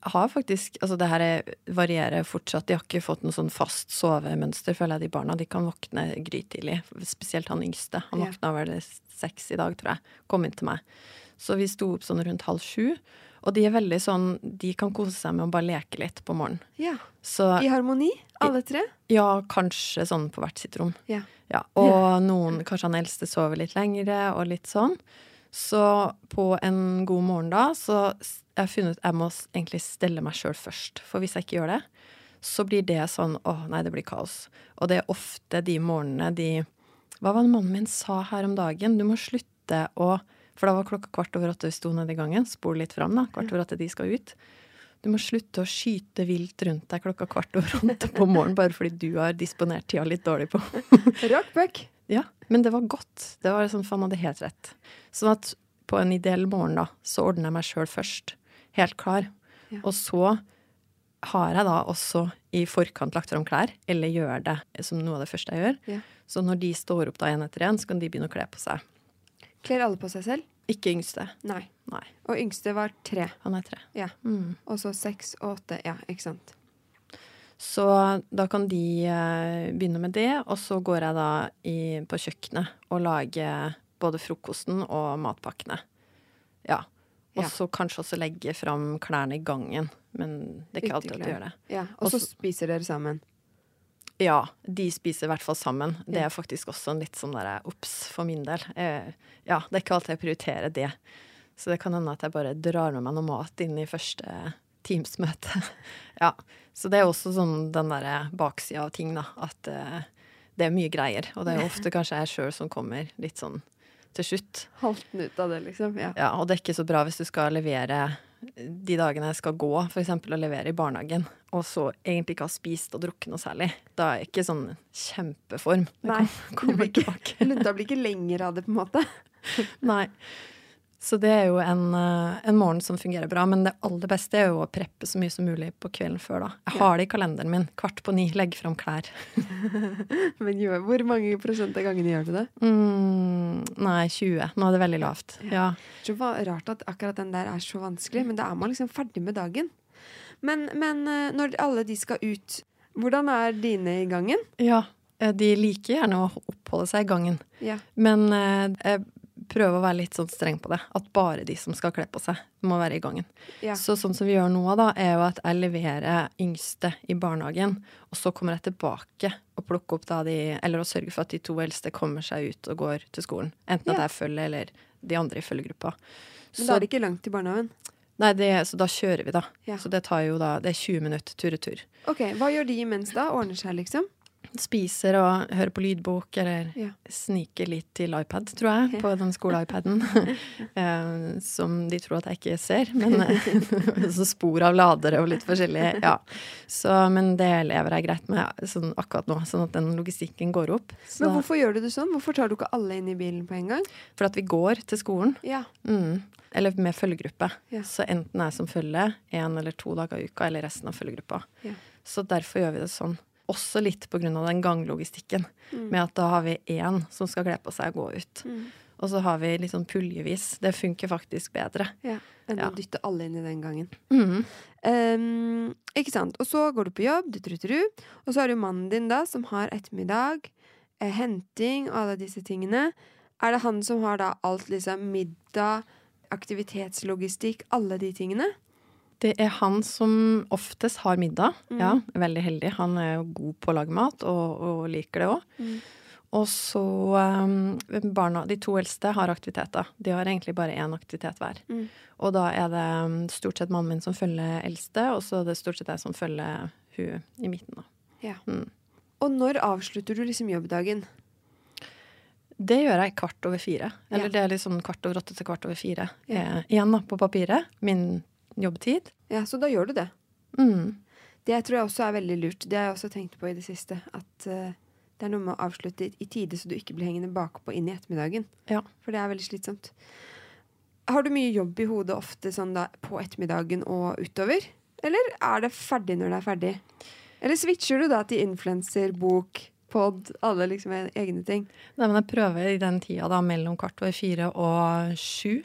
har faktisk Altså, det her er- varierer fortsatt. De har ikke fått noe sånn fast sovemønster, føler jeg, de barna. De kan våkne grytidlig. Spesielt han yngste. Han
Ja.
våkna vel seks i dag, tror jeg. Kom inn til meg. Så vi sto opp sånn rundt halv sju. Og de er veldig sånn De kan kose seg med å bare leke litt på morgenen.
Ja.
Så
I harmoni, alle tre?
ja, kanskje sånn på hvert sitt rom.
Ja.
Ja, og noen, kanskje han eldste sover litt lengre, og litt sånn. Så på en god morgen da, så jeg har funnet ut jeg må egentlig stelle meg sjøl først. For hvis jeg ikke gjør det, så blir det sånn åh, nei, det blir kaos. Og det er ofte de morgenene de Hva var det mannen min sa her om dagen? Du må slutte å For da var klokka kvart over åtte vi sto nede i gangen. Spol litt fram, da. Kvart over åtte de skal ut. Du må slutte å skyte vilt rundt deg klokka kvart over åtte på morgenen bare fordi du har disponert tida litt dårlig på
Rockbuck.
ja, men det var godt. Det var sånn, faen, hadde helt rett. Sånn at på en ideell morgen da, så ordner jeg meg sjøl først. Helt klar.
Ja.
Og så har jeg da også i forkant lagt fram klær, eller gjør det som noe av det første jeg gjør.
Ja.
Så når de står opp da en etter en, så kan de begynne å kle på seg.
Kler alle på seg selv?
Ikke yngste.
Nei.
Nei,
Og yngste var tre.
han er tre.
Ja.
Mm.
Og så seks og åtte. Ja, ikke sant.
Så da kan de eh, begynne med det, og så går jeg da i, på kjøkkenet og lager både frokosten og matpakkene. Ja. Og
Ja.
så kanskje også legge fram klærne i gangen, men det er ikke alltid at de gjør det.
Ja, Og så spiser dere sammen.
Ja, de spiser i hvert fall sammen. Det er faktisk også en litt sånn derre ops for min del. Eh, ja, det er ikke alltid jeg prioriterer det. Så det kan hende at jeg bare drar med meg noe mat inn i første Teams-møte. ja. Så det er også sånn den derre baksida av ting, da. At eh, det er mye greier. Og det er ofte kanskje jeg sjøl som kommer litt sånn til slutt.
Halten ut av det, liksom. Ja.
Ja, og det er ikke så bra hvis du skal levere de dagene jeg skal gå, f.eks. å levere i barnehagen, og så egentlig ikke har spist og drukket noe særlig, da er jeg ikke sånn kjempeform.
Nei,
Kommer, kommer
du ikke- blir ikke lenger av det, på en måte.
Nei. Så det er jo en, eh, en morgen som fungerer bra. Men det aller beste er jo å preppe så mye som mulig på kvelden før, da. Jeg har det i kalenderen min. Kvart på ni, legg fram klær.
Men gjør, hvor mange prosent av gangene gjør du det?
Mm, nei, 20. Nå er det veldig lavt. Ja.
det var rart at akkurat den der er så vanskelig, men da er man liksom ferdig med dagen. Men, men eh, når alle de skal ut, hvordan er dine i gangen?
ja. eh, De liker gjerne å oppholde seg i gangen.
Ja.
Men jeg prøver å være litt sånn streng på det. At bare de som skal kle på seg, må være i gangen.
Ja.
Så sånn som vi gjør nå, da, er jo at jeg leverer yngste i barnehagen, og så kommer jeg tilbake og plukker opp da de Eller å sørge for at de to eldste kommer seg ut og går til skolen. Enten at
Ja.
jeg følger, eller de andre i følgegruppa.
Men da er det ikke langt til barnehagen.
nei, det, så da kjører vi, da.
Ja.
Så det tar jo da Det er 20 minutter tur-retur.
Ok, Hva gjør de imens da? Ordner seg, liksom?
Spiser og hører på lydbok, eller
Ja.
sniker litt til iPad, tror jeg, på den skole-iPaden. eh, som de tror at jeg ikke ser. Men eh, så spor av ladere og litt forskjellig. Ja. Så, men det lever jeg greit med sånn akkurat nå, sånn at den logistikken går opp. Så,
Men hvorfor gjør du det sånn? Hvorfor tar du ikke alle inn i bilen på en gang?
For at vi går til skolen.
Ja.
Mm. Eller med følgegruppe.
Ja.
Så enten jeg som følger én eller to dager i uka, eller resten av følgegruppa.
Ja.
Så derfor gjør vi det sånn. Også litt av den ganglogistikken.
Mm.
Med at da har vi én som skal kle på seg og gå ut.
Mm.
Og så har vi litt sånn puljevis. Det funker faktisk bedre.
ja. Enn
Ja.
å dytte alle inn i den gangen.
Mm.
Um, ikke sant. Og så går du på jobb, du trutteru, og så har du mannen din da, som har ettermiddag, eh, henting og alle disse tingene. Er det han som har da alt, liksom middag, aktivitetslogistikk, alle de tingene?
Det er han som oftest har middag.
Mm.
Ja, veldig heldig. Han er god på å lage mat, og, og liker det òg.
Mm.
Og så um, barna, De to eldste har aktiviteter. De har egentlig bare én aktivitet hver.
Mm.
Og da er det um, stort sett mannen min som følger eldste, og så er det stort sett jeg som følger hun i midten.
Ja.
Mm.
Og når avslutter du liksom jobbdagen?
Det gjør jeg kvart over fire. Eller
Ja.
det er liksom kvart over åtte til kvart over fire.
Ja.
Eh, igjen da, på papiret. Min jobbtid.
Ja, så da gjør du det.
Mm.
Det tror jeg også er veldig lurt. Det har jeg også tenkt på i det siste. At uh, det er noe med å avslutte i- tide, så du ikke blir hengende bakpå inn i ettermiddagen.
Ja.
For det er veldig slitsomt. Har du mye jobb i hodet ofte sånn da på ettermiddagen og utover? Eller er det ferdig når det er ferdig? Eller switcher du da til influenser, bok, pod, alle liksom e- egne ting?
Nei, men jeg prøver i den tida da mellom kvart over fire og sju.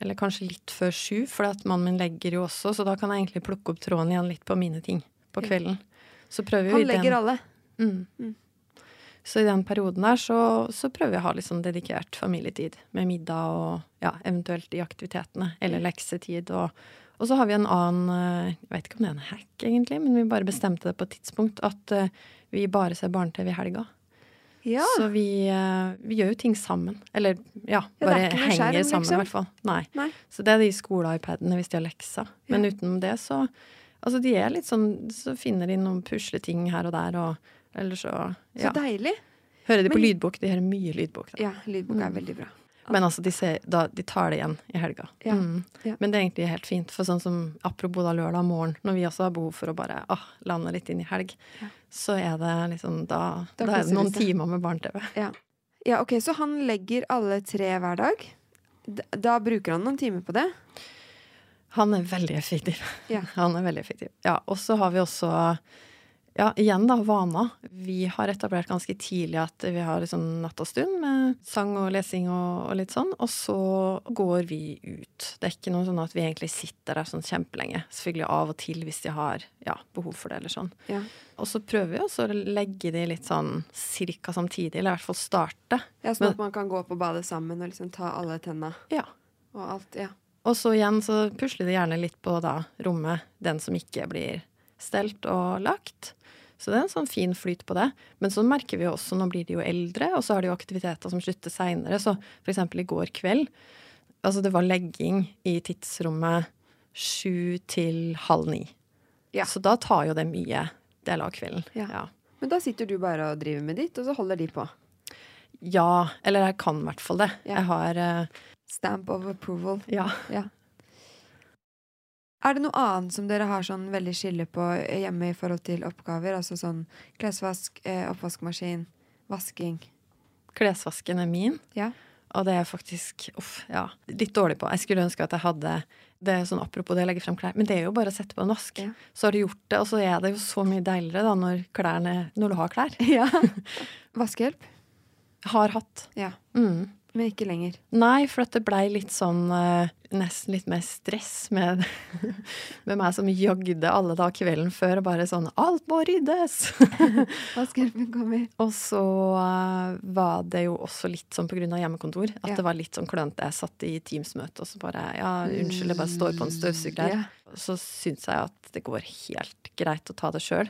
Eller kanskje litt før sju, for at mannen min legger jo også, så da kan jeg egentlig plukke opp tråden igjen litt på mine ting på kvelden. Så prøver vi
Han
legger den-
alle.
Mm.
Mm.
Så i den perioden der så, så prøver vi å ha litt sånn dedikert familietid. Med middag og ja, eventuelt de aktivitetene. Eller leksetid. Og, og så har vi en annen eh, Jeg vet ikke om det er en hack, egentlig, men vi bare bestemte det på et tidspunkt at eh, vi bare ser barne-TV i helga.
Ja.
Så vi, eh, vi gjør jo ting sammen. Eller ja,
Ja,
bare
ja,
henger
skjerm,
sammen,
liksom?
i hvert fall. Nei.
Nei.
Så det er de skole-iPadene hvis de har lekser. Men
Ja.
utenom det, så Altså, de er litt sånn Så finner de noen pusleting her og der, og Eller så
Så deilig.
Hører de på
Men-
lydbok? De hører mye lydbok. Da.
Ja, lydbok er
Mm.
veldig bra.
Men altså, de, ser, da, de tar det igjen i helga.
Ja,
Mm.
ja.
Men det er egentlig helt fint. For sånn som apropos da lørdag morgen, når vi også har behov for å bare ah, lande litt inn i helg,
Ja.
så er det liksom Da,
Da
da, er det noen timer med barne-TV.
Ja. ja, ok, så han legger alle tre hver dag. Da, Da bruker han noen timer på det.
Han er veldig effektiv.
Ja.
Han er veldig effektiv. Ja, og så har vi også ja, igjen da, vaner. Vi har etablert ganske tidlig at vi har liksom natt og stund med sang og lesing og, og litt sånn, og så går vi ut. Det er ikke noe sånn at vi egentlig sitter der sånn kjempelenge. Selvfølgelig av og til hvis de har ja, behov for det eller sånn.
Ja.
Og så prøver vi også å legge de litt sånn cirka samtidig, eller i hvert fall starte.
Ja, Sånn at man kan gå på badet sammen og liksom ta alle tenna
Ja.
og alt. Ja.
Og så igjen så pusler de gjerne litt på da rommet, den som ikke blir stelt og lagt. Så det er en sånn fin flyt på det. Men så merker vi jo også, nå blir de jo eldre, og så har de jo aktiviteter som slutter seinere. Så for eksempel i går kveld, altså det var legging i tidsrommet sju til halv ni.
Ja.
Så da tar jo det mye del av kvelden.
Ja.
ja.
Men da sitter du bare og driver med ditt, og så holder de på.
Ja, eller jeg kan i hvert fall det. Jeg har uh,
Stamp of approval.
Ja.
Ja. Er det noe annet som dere har sånn veldig skille på hjemme i forhold til oppgaver? Altså sånn klesvask, eh, oppvaskmaskin, vasking?
Klesvasken er min.
Ja.
Og det er faktisk uff, ja, litt dårlig på. Jeg skulle ønske at jeg hadde det er sånn Apropos det å legge frem klær, men det er jo bare å sette på en vask.
Ja.
Så har du gjort det, og så er det jo så mye deiligere da når, klærne, når du har klær.
Ja. Vaskehjelp?
Har hatt.
Ja.
Mm.
Men ikke lenger.
Nei, for at det blei litt sånn eh, Nesten litt mer stress med, med meg som jagde alle da kvelden før og bare sånn Alt må ryddes!
Vaskehjelpen kommer.
og så eh, var det jo også litt sånn av hjemmekontor at
Ja.
det var litt sånn klønete. Jeg satt i Teams-møte og så bare Ja, unnskyld, jeg bare står på en støvsuger her.
Ja.
Så syns jeg at det går helt greit å ta det sjøl.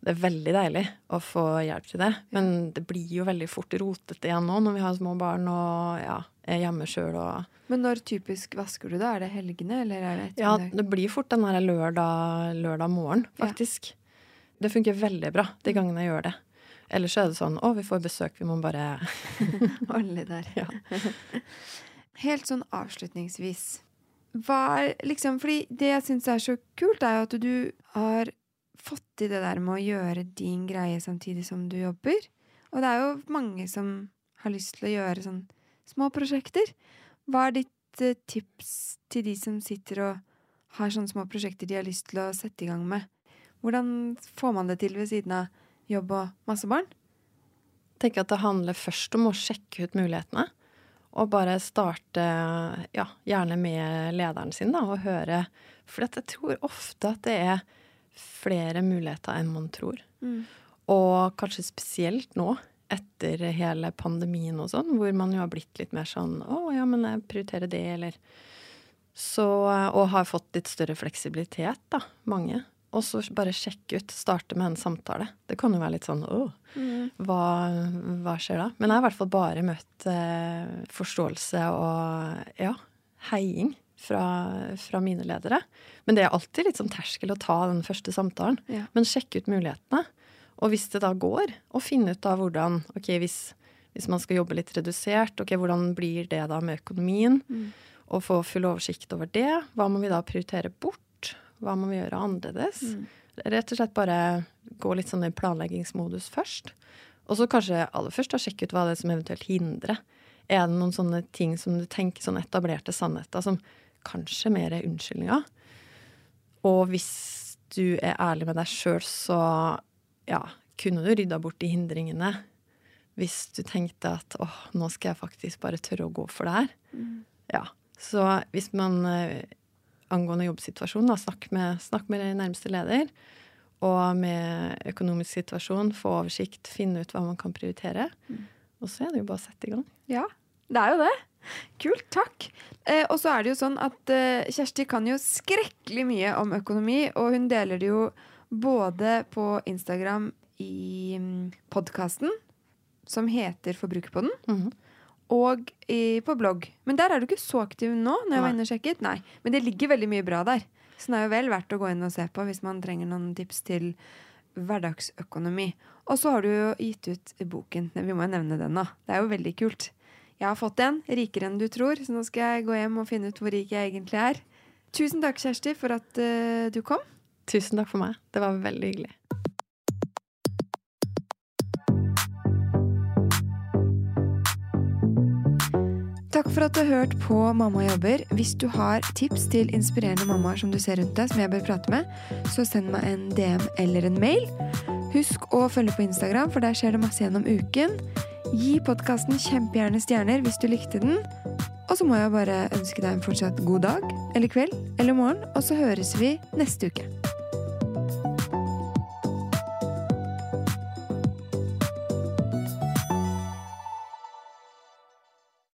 Det er veldig deilig å få hjelp til det, men det blir jo veldig fort rotete igjen nå når vi har små barn og ja, er hjemme sjøl og
Men når typisk vasker du da? Er det helgene, eller er det
Ja, det blir fort den lørdag, lørdag morgen,
Ja.
faktisk. Det funker veldig bra de gangene jeg gjør det. Ellers er det sånn å, vi får besøk, vi må bare
Holde der.
Ja.
Helt sånn avslutningsvis. Hva er liksom Fordi det jeg syns er så kult, er jo at du har fått til det der med å gjøre din greie samtidig som du jobber. Og det er jo mange som har lyst til å gjøre sånn små prosjekter. Hva er ditt eh, tips til de som sitter og har sånne små prosjekter de har lyst til å sette i gang med? Hvordan får man det til ved siden av jobb og masse barn?
tenker at det handler først om å sjekke ut mulighetene. Og bare starte, ja, gjerne med lederen sin, da, og høre. For jeg tror ofte at det er flere muligheter enn man tror. Og kanskje spesielt nå, etter hele pandemien og sånn, hvor man jo har blitt litt mer sånn Å, ja, men jeg prioriterer det, eller Så Og har fått litt større fleksibilitet, da, mange. Og så bare sjekke ut. Starte med en samtale. Det kan jo være litt sånn Å, hva, hva skjer da? Men jeg har i hvert fall bare møtt eh, forståelse og ja, heiing fra, fra mine ledere. Men det er alltid litt sånn terskel å ta den første samtalen.
Ja.
Men sjekke ut mulighetene. Og hvis det da går, å finne ut da hvordan Ok, hvis, hvis man skal jobbe litt redusert, ok, hvordan blir det da med økonomien? Og få full oversikt over det. Hva må vi da prioritere bort? Hva må vi gjøre annerledes? Rett og slett bare gå litt sånn i planleggingsmodus først. Og så kanskje aller først da sjekke ut hva det er som eventuelt hindrer. Er det noen sånne ting som du tenker sånn etablerte sannheter som kanskje mer er unnskyldninger? Og hvis du er ærlig med deg sjøl, så ja, kunne du rydda bort de hindringene. Hvis du tenkte at åh, nå skal jeg faktisk bare tørre å gå for det her. Ja. Så hvis man eh, angående jobbsituasjonen, da, snakk med, snakk med nærmeste leder. Og med økonomisk situasjon, få oversikt, finne ut hva man kan prioritere. Og så er det jo bare å sette i gang.
Ja, det er jo det. Kult, takk. Eh, og så er det jo sånn at eh, Kjersti kan jo skrekkelig mye om økonomi, og hun deler det jo både på Instagram i mm, podkasten, som heter Forbrukerpodden,
Mhm.
og i, på blogg. Men der er du ikke så aktiv nå, når jeg var inne og sjekket. Nei, Men det ligger veldig mye bra der. Så det er jo vel verdt å gå inn og se på hvis man trenger noen tips til hverdagsøkonomi. Og så har du jo gitt ut boken. Vi må jo nevne den, da. Det er jo veldig kult. Jeg har fått en, rikere enn du tror, så nå skal jeg gå hjem og finne ut hvor rik jeg egentlig er. Tusen takk, Kjersti, for at uh, du kom.
Tusen takk for meg. Det var veldig hyggelig.
Takk for at du har hørt på Mamma jobber. Hvis du har tips til inspirerende mammaer som du ser rundt deg, som jeg bør prate med, så send meg en DM eller en mail. Husk å følge på Instagram, for der skjer det masse gjennom uken. Gi podkasten kjempegjerne stjerner hvis du likte den. Og så må jeg bare ønske deg en fortsatt god dag eller kveld eller morgen, og så høres vi neste uke.